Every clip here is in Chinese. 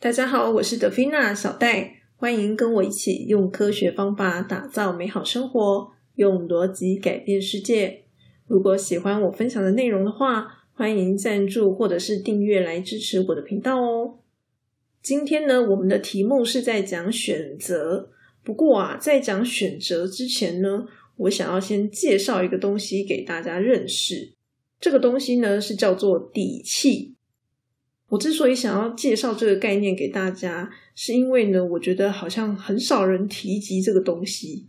大家好，我是德菲娜小戴，欢迎跟我一起用科学方法打造美好生活，用逻辑改变世界。如果喜欢我分享的内容的话，欢迎赞助或者是订阅来支持我的频道哦。今天呢，我们的题目是在讲选择。不过啊，在讲选择之前呢，我想要先介绍一个东西给大家认识。这个东西呢，是叫做底气。我之所以想要介绍这个概念给大家，是因为呢，我觉得好像很少人提及这个东西。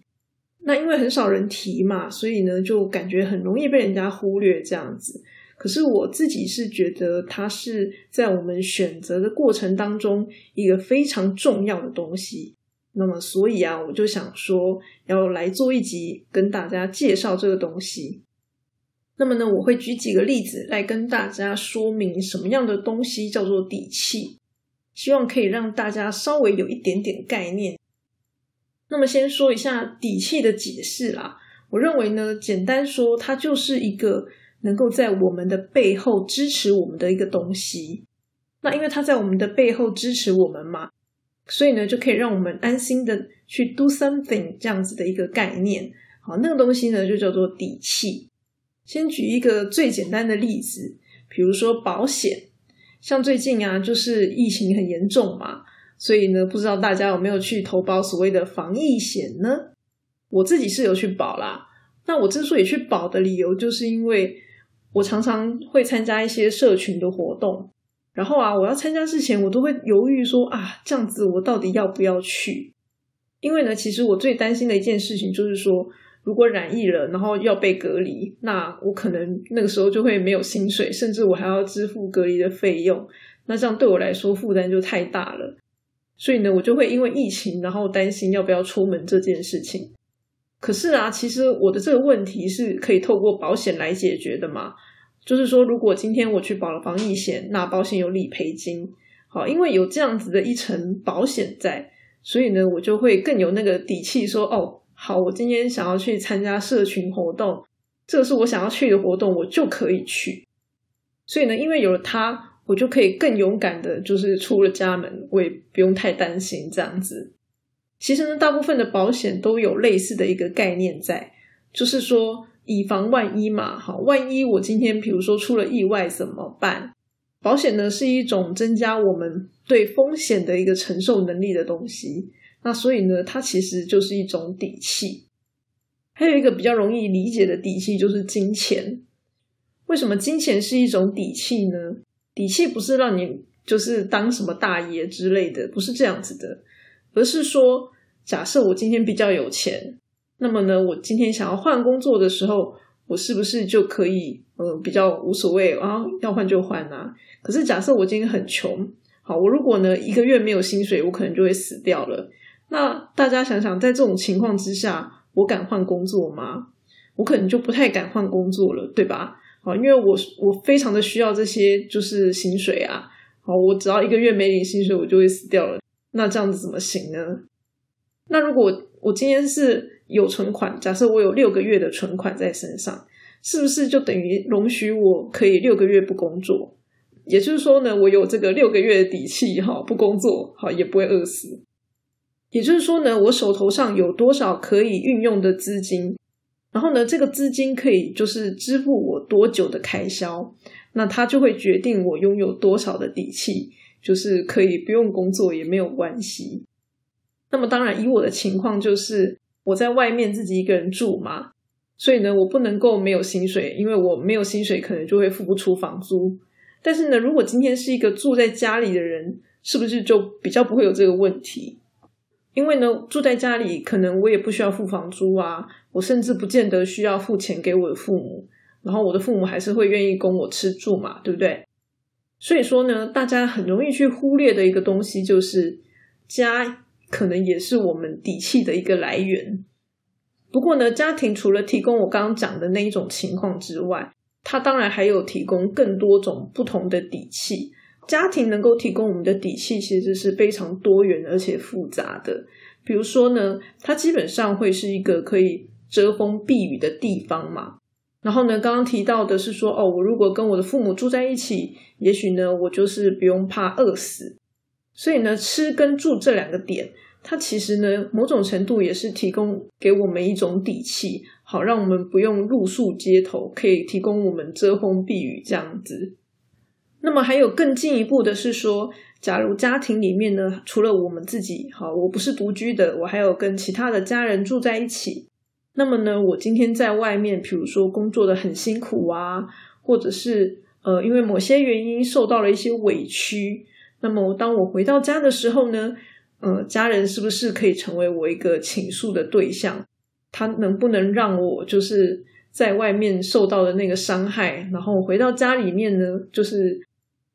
那因为很少人提嘛，所以呢，就感觉很容易被人家忽略这样子。可是我自己是觉得，它是在我们选择的过程当中一个非常重要的东西。那么，所以啊，我就想说，要来做一集跟大家介绍这个东西。那么呢，我会举几个例子来跟大家说明什么样的东西叫做底气，希望可以让大家稍微有一点点概念。那么，先说一下底气的解释啦。我认为呢，简单说，它就是一个能够在我们的背后支持我们的一个东西。那因为它在我们的背后支持我们嘛。所以呢，就可以让我们安心的去 do something 这样子的一个概念。好，那个东西呢，就叫做底气。先举一个最简单的例子，比如说保险。像最近啊，就是疫情很严重嘛，所以呢，不知道大家有没有去投保所谓的防疫险呢？我自己是有去保啦。那我之所以去保的理由，就是因为我常常会参加一些社群的活动。然后啊，我要参加之前，我都会犹豫说啊，这样子我到底要不要去？因为呢，其实我最担心的一件事情就是说，如果染疫了，然后要被隔离，那我可能那个时候就会没有薪水，甚至我还要支付隔离的费用。那这样对我来说负担就太大了。所以呢，我就会因为疫情，然后担心要不要出门这件事情。可是啊，其实我的这个问题是可以透过保险来解决的嘛。就是说，如果今天我去保了防疫险，那保险有理赔金，好，因为有这样子的一层保险在，所以呢，我就会更有那个底气说，哦，好，我今天想要去参加社群活动，这个是我想要去的活动，我就可以去。所以呢，因为有了它，我就可以更勇敢的，就是出了家门，我也不用太担心这样子。其实呢，大部分的保险都有类似的一个概念在，就是说。以防万一嘛，好，万一我今天比如说出了意外怎么办？保险呢是一种增加我们对风险的一个承受能力的东西，那所以呢，它其实就是一种底气。还有一个比较容易理解的底气就是金钱。为什么金钱是一种底气呢？底气不是让你就是当什么大爷之类的，不是这样子的，而是说，假设我今天比较有钱。那么呢，我今天想要换工作的时候，我是不是就可以呃比较无所谓啊？要换就换啊。可是假设我今天很穷，好，我如果呢一个月没有薪水，我可能就会死掉了。那大家想想，在这种情况之下，我敢换工作吗？我可能就不太敢换工作了，对吧？好，因为我我非常的需要这些就是薪水啊。好，我只要一个月没领薪水，我就会死掉了。那这样子怎么行呢？那如果我今天是有存款，假设我有六个月的存款在身上，是不是就等于容许我可以六个月不工作？也就是说呢，我有这个六个月的底气，哈，不工作，好也不会饿死。也就是说呢，我手头上有多少可以运用的资金，然后呢，这个资金可以就是支付我多久的开销，那它就会决定我拥有多少的底气，就是可以不用工作也没有关系。那么当然，以我的情况就是。我在外面自己一个人住嘛，所以呢，我不能够没有薪水，因为我没有薪水，可能就会付不出房租。但是呢，如果今天是一个住在家里的人，是不是就比较不会有这个问题？因为呢，住在家里，可能我也不需要付房租啊，我甚至不见得需要付钱给我的父母，然后我的父母还是会愿意供我吃住嘛，对不对？所以说呢，大家很容易去忽略的一个东西就是家。可能也是我们底气的一个来源。不过呢，家庭除了提供我刚刚讲的那一种情况之外，它当然还有提供更多种不同的底气。家庭能够提供我们的底气，其实是非常多元而且复杂的。比如说呢，它基本上会是一个可以遮风避雨的地方嘛。然后呢，刚刚提到的是说，哦，我如果跟我的父母住在一起，也许呢，我就是不用怕饿死。所以呢，吃跟住这两个点，它其实呢，某种程度也是提供给我们一种底气，好让我们不用露宿街头，可以提供我们遮风避雨这样子。那么还有更进一步的是说，假如家庭里面呢，除了我们自己，好，我不是独居的，我还有跟其他的家人住在一起。那么呢，我今天在外面，比如说工作的很辛苦啊，或者是呃，因为某些原因受到了一些委屈。那么当我回到家的时候呢，呃，家人是不是可以成为我一个倾诉的对象？他能不能让我就是在外面受到的那个伤害，然后回到家里面呢，就是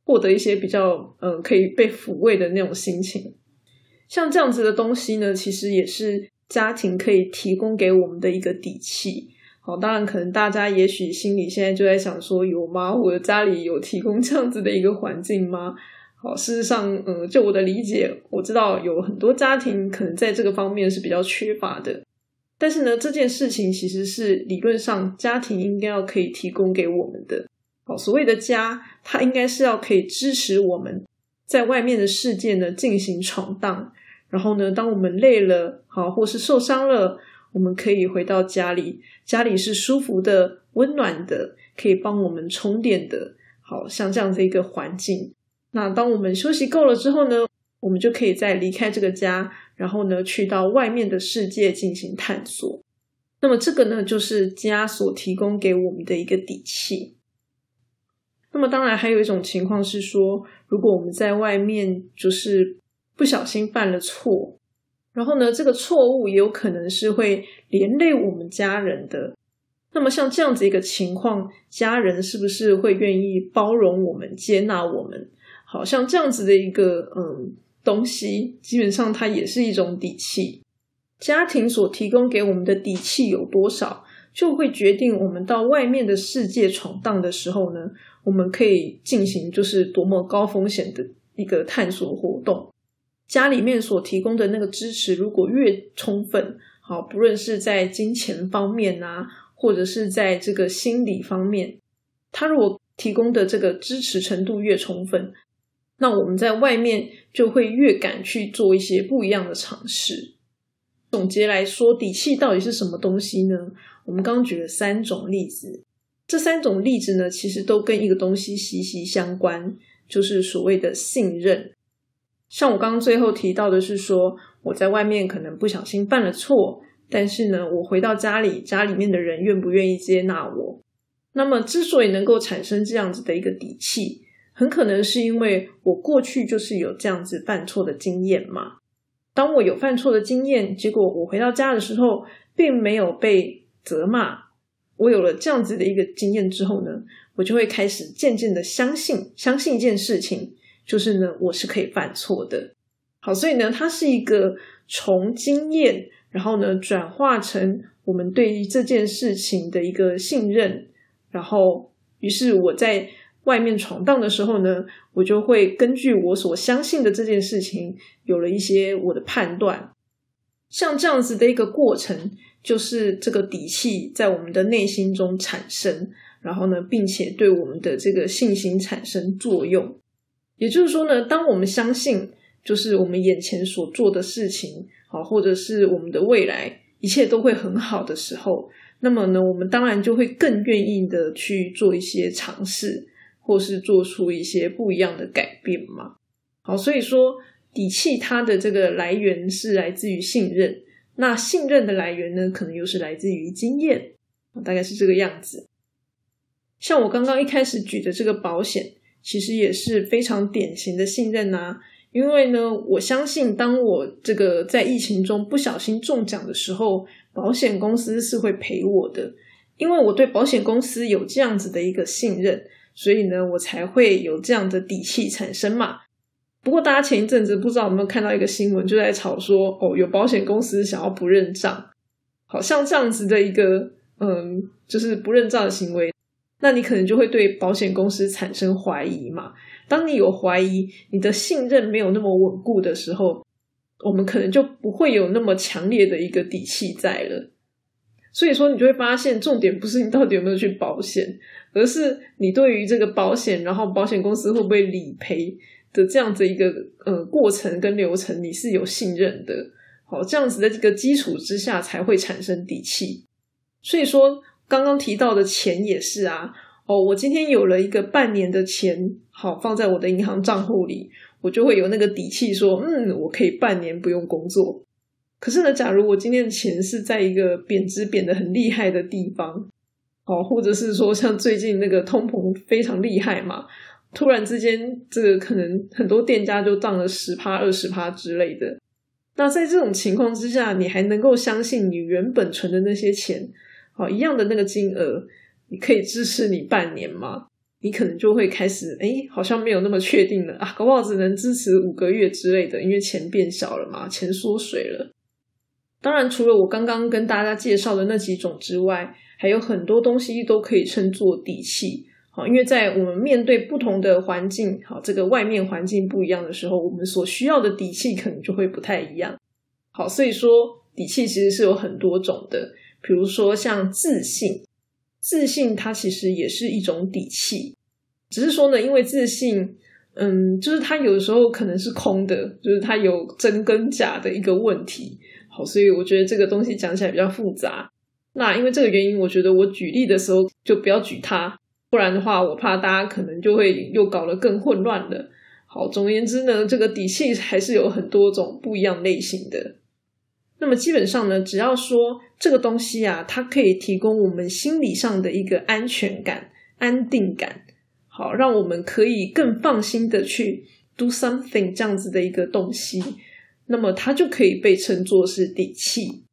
获得一些比较嗯可以被抚慰的那种心情？像这样子的东西呢，其实也是。家庭可以提供给我们的一个底气，好，当然可能大家也许心里现在就在想说，有吗？我的家里有提供这样子的一个环境吗？好，事实上，嗯，就我的理解，我知道有很多家庭可能在这个方面是比较缺乏的。但是呢，这件事情其实是理论上家庭应该要可以提供给我们的。好，所谓的家，它应该是要可以支持我们在外面的世界呢进行闯荡。然后呢，当我们累了，好，或是受伤了，我们可以回到家里，家里是舒服的、温暖的，可以帮我们充电的，好像这样的一个环境。那当我们休息够了之后呢，我们就可以再离开这个家，然后呢，去到外面的世界进行探索。那么这个呢，就是家所提供给我们的一个底气。那么当然还有一种情况是说，如果我们在外面就是。不小心犯了错，然后呢，这个错误也有可能是会连累我们家人的。那么像这样子一个情况，家人是不是会愿意包容我们、接纳我们？好像这样子的一个嗯东西，基本上它也是一种底气。家庭所提供给我们的底气有多少，就会决定我们到外面的世界闯荡的时候呢，我们可以进行就是多么高风险的一个探索活动。家里面所提供的那个支持，如果越充分，好，不论是在金钱方面啊，或者是在这个心理方面，他如果提供的这个支持程度越充分，那我们在外面就会越敢去做一些不一样的尝试。总结来说，底气到底是什么东西呢？我们刚刚举了三种例子，这三种例子呢，其实都跟一个东西息息相关，就是所谓的信任。像我刚刚最后提到的是说，我在外面可能不小心犯了错，但是呢，我回到家里，家里面的人愿不愿意接纳我？那么，之所以能够产生这样子的一个底气，很可能是因为我过去就是有这样子犯错的经验嘛。当我有犯错的经验，结果我回到家的时候，并没有被责骂。我有了这样子的一个经验之后呢，我就会开始渐渐的相信，相信一件事情。就是呢，我是可以犯错的。好，所以呢，它是一个从经验，然后呢，转化成我们对于这件事情的一个信任。然后，于是我在外面闯荡的时候呢，我就会根据我所相信的这件事情，有了一些我的判断。像这样子的一个过程，就是这个底气在我们的内心中产生，然后呢，并且对我们的这个信心产生作用。也就是说呢，当我们相信，就是我们眼前所做的事情，好，或者是我们的未来，一切都会很好的时候，那么呢，我们当然就会更愿意的去做一些尝试，或是做出一些不一样的改变嘛。好，所以说底气它的这个来源是来自于信任，那信任的来源呢，可能又是来自于经验，大概是这个样子。像我刚刚一开始举的这个保险。其实也是非常典型的信任呐，因为呢，我相信当我这个在疫情中不小心中奖的时候，保险公司是会赔我的，因为我对保险公司有这样子的一个信任，所以呢，我才会有这样的底气产生嘛。不过，大家前一阵子不知道有没有看到一个新闻，就在吵说，哦，有保险公司想要不认账，好像这样子的一个，嗯，就是不认账的行为。那你可能就会对保险公司产生怀疑嘛？当你有怀疑，你的信任没有那么稳固的时候，我们可能就不会有那么强烈的一个底气在了。所以说，你就会发现，重点不是你到底有没有去保险，而是你对于这个保险，然后保险公司会不会理赔的这样子一个呃过程跟流程，你是有信任的。好，这样子的这个基础之下，才会产生底气。所以说，刚刚提到的钱也是啊。哦，我今天有了一个半年的钱，好放在我的银行账户里，我就会有那个底气说，嗯，我可以半年不用工作。可是呢，假如我今天的钱是在一个贬值贬得很厉害的地方，哦，或者是说像最近那个通膨非常厉害嘛，突然之间这个可能很多店家就涨了十趴、二十趴之类的。那在这种情况之下，你还能够相信你原本存的那些钱，好一样的那个金额，你可以支持你半年吗？你可能就会开始，哎，好像没有那么确定了啊，搞不好只能支持五个月之类的，因为钱变小了嘛，钱缩水了。当然，除了我刚刚跟大家介绍的那几种之外，还有很多东西都可以称作底气。好，因为在我们面对不同的环境，好，这个外面环境不一样的时候，我们所需要的底气可能就会不太一样。好，所以说底气其实是有很多种的，比如说像自信，自信它其实也是一种底气，只是说呢，因为自信，嗯，就是它有的时候可能是空的，就是它有真跟假的一个问题。好，所以我觉得这个东西讲起来比较复杂。那因为这个原因，我觉得我举例的时候就不要举它，不然的话，我怕大家可能就会又搞得更混乱了。好，总而言之呢，这个底气还是有很多种不一样类型的。那么基本上呢，只要说这个东西啊，它可以提供我们心理上的一个安全感、安定感，好，让我们可以更放心的去 do something 这样子的一个东西。那么它就可以被称作是底气。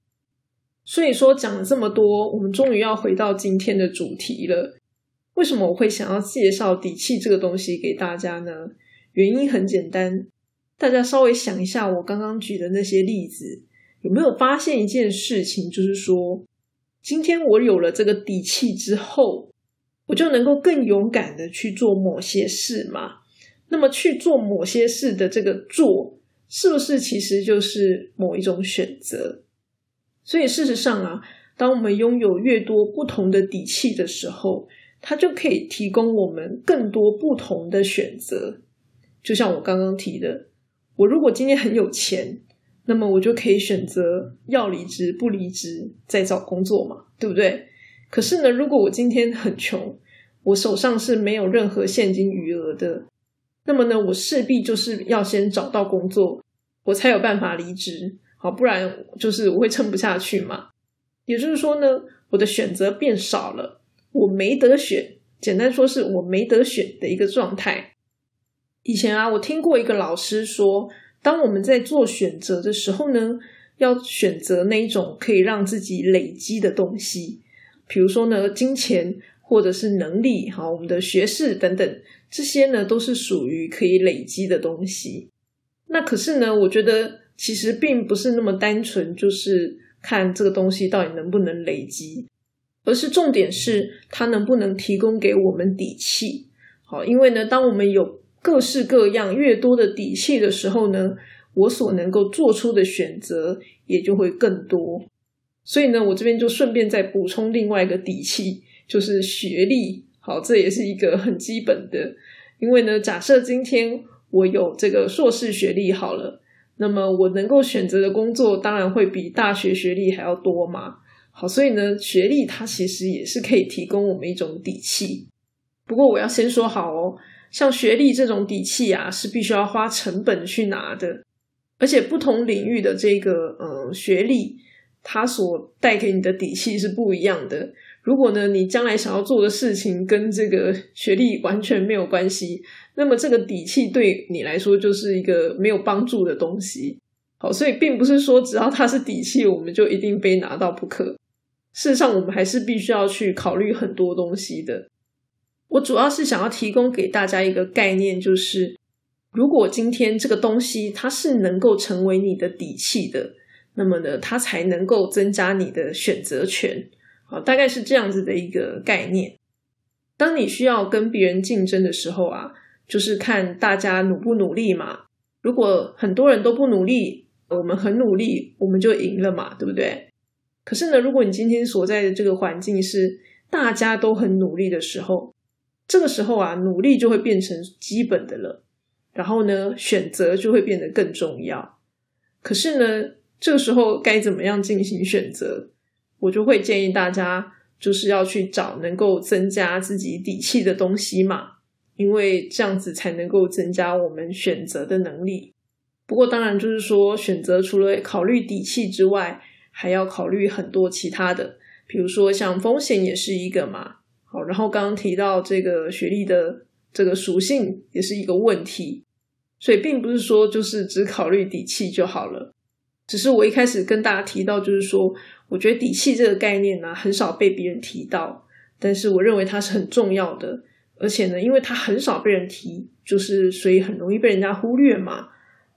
所以说讲了这么多，我们终于要回到今天的主题了。为什么我会想要介绍底气这个东西给大家呢？原因很简单，大家稍微想一下我刚刚举的那些例子，有没有发现一件事情？就是说，今天我有了这个底气之后，我就能够更勇敢的去做某些事嘛。那么去做某些事的这个做。是不是其实就是某一种选择？所以事实上啊，当我们拥有越多不同的底气的时候，它就可以提供我们更多不同的选择。就像我刚刚提的，我如果今天很有钱，那么我就可以选择要离职不离职，再找工作嘛，对不对？可是呢，如果我今天很穷，我手上是没有任何现金余额的。那么呢，我势必就是要先找到工作，我才有办法离职，好，不然就是我会撑不下去嘛。也就是说呢，我的选择变少了，我没得选，简单说是我没得选的一个状态。以前啊，我听过一个老师说，当我们在做选择的时候呢，要选择那一种可以让自己累积的东西，比如说呢，金钱。或者是能力，好，我们的学识等等，这些呢都是属于可以累积的东西。那可是呢，我觉得其实并不是那么单纯，就是看这个东西到底能不能累积，而是重点是它能不能提供给我们底气。好，因为呢，当我们有各式各样越多的底气的时候呢，我所能够做出的选择也就会更多。所以呢，我这边就顺便再补充另外一个底气。就是学历，好，这也是一个很基本的。因为呢，假设今天我有这个硕士学历好了，那么我能够选择的工作当然会比大学学历还要多嘛。好，所以呢，学历它其实也是可以提供我们一种底气。不过我要先说好哦，像学历这种底气啊，是必须要花成本去拿的，而且不同领域的这个呃学历，它所带给你的底气是不一样的。如果呢，你将来想要做的事情跟这个 学历完全没有关系，那么这个底气对你来说就是一个没有帮助的东西。好，所以并不是说只要它是底气，我们就一定非拿到不可。事实上，我们还是必须要去考虑很多东西的。我主要是想要提供给大家一个概念，就是如果今天这个东西它是能够成为你的底气的，那么呢，它才能够增加你的选择权。好，大概是这样子的一个概念。当你需要跟别人竞争的时候啊，就是看大家努不努力嘛。如果很多人都不努力，我们很努力，我们就赢了嘛，对不对？可是呢，如果你今天所在的这个环境是大家都很努力的时候，这个时候啊，努力就会变成基本的了。然后呢，选择就会变得更重要。可是呢，这个时候该怎么样进行选择？我就会建议大家，就是要去找能够增加自己底气的东西嘛，因为这样子才能够增加我们选择的能力。不过，当然就是说，选择除了考虑底气之外，还要考虑很多其他的，比如说像风险也是一个嘛。好，然后刚刚提到这个学历的这个属性也是一个问题，所以并不是说就是只考虑底气就好了。只是我一开始跟大家提到，就是说，我觉得底气这个概念呢，很少被别人提到，但是我认为它是很重要的，而且呢，因为它很少被人提，就是所以很容易被人家忽略嘛。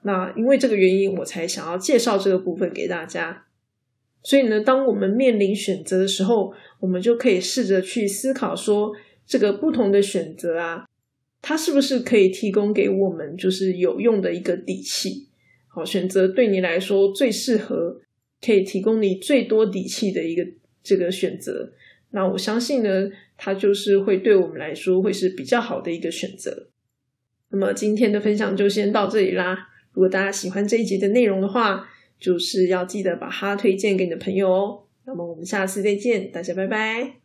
那因为这个原因，我才想要介绍这个部分给大家。所以呢，当我们面临选择的时候，我们就可以试着去思考说，这个不同的选择啊，它是不是可以提供给我们就是有用的一个底气？好，选择对你来说最适合，可以提供你最多底气的一个这个选择。那我相信呢，它就是会对我们来说会是比较好的一个选择。那么今天的分享就先到这里啦。如果大家喜欢这一集的内容的话，就是要记得把它推荐给你的朋友哦。那么我们下次再见，大家拜拜。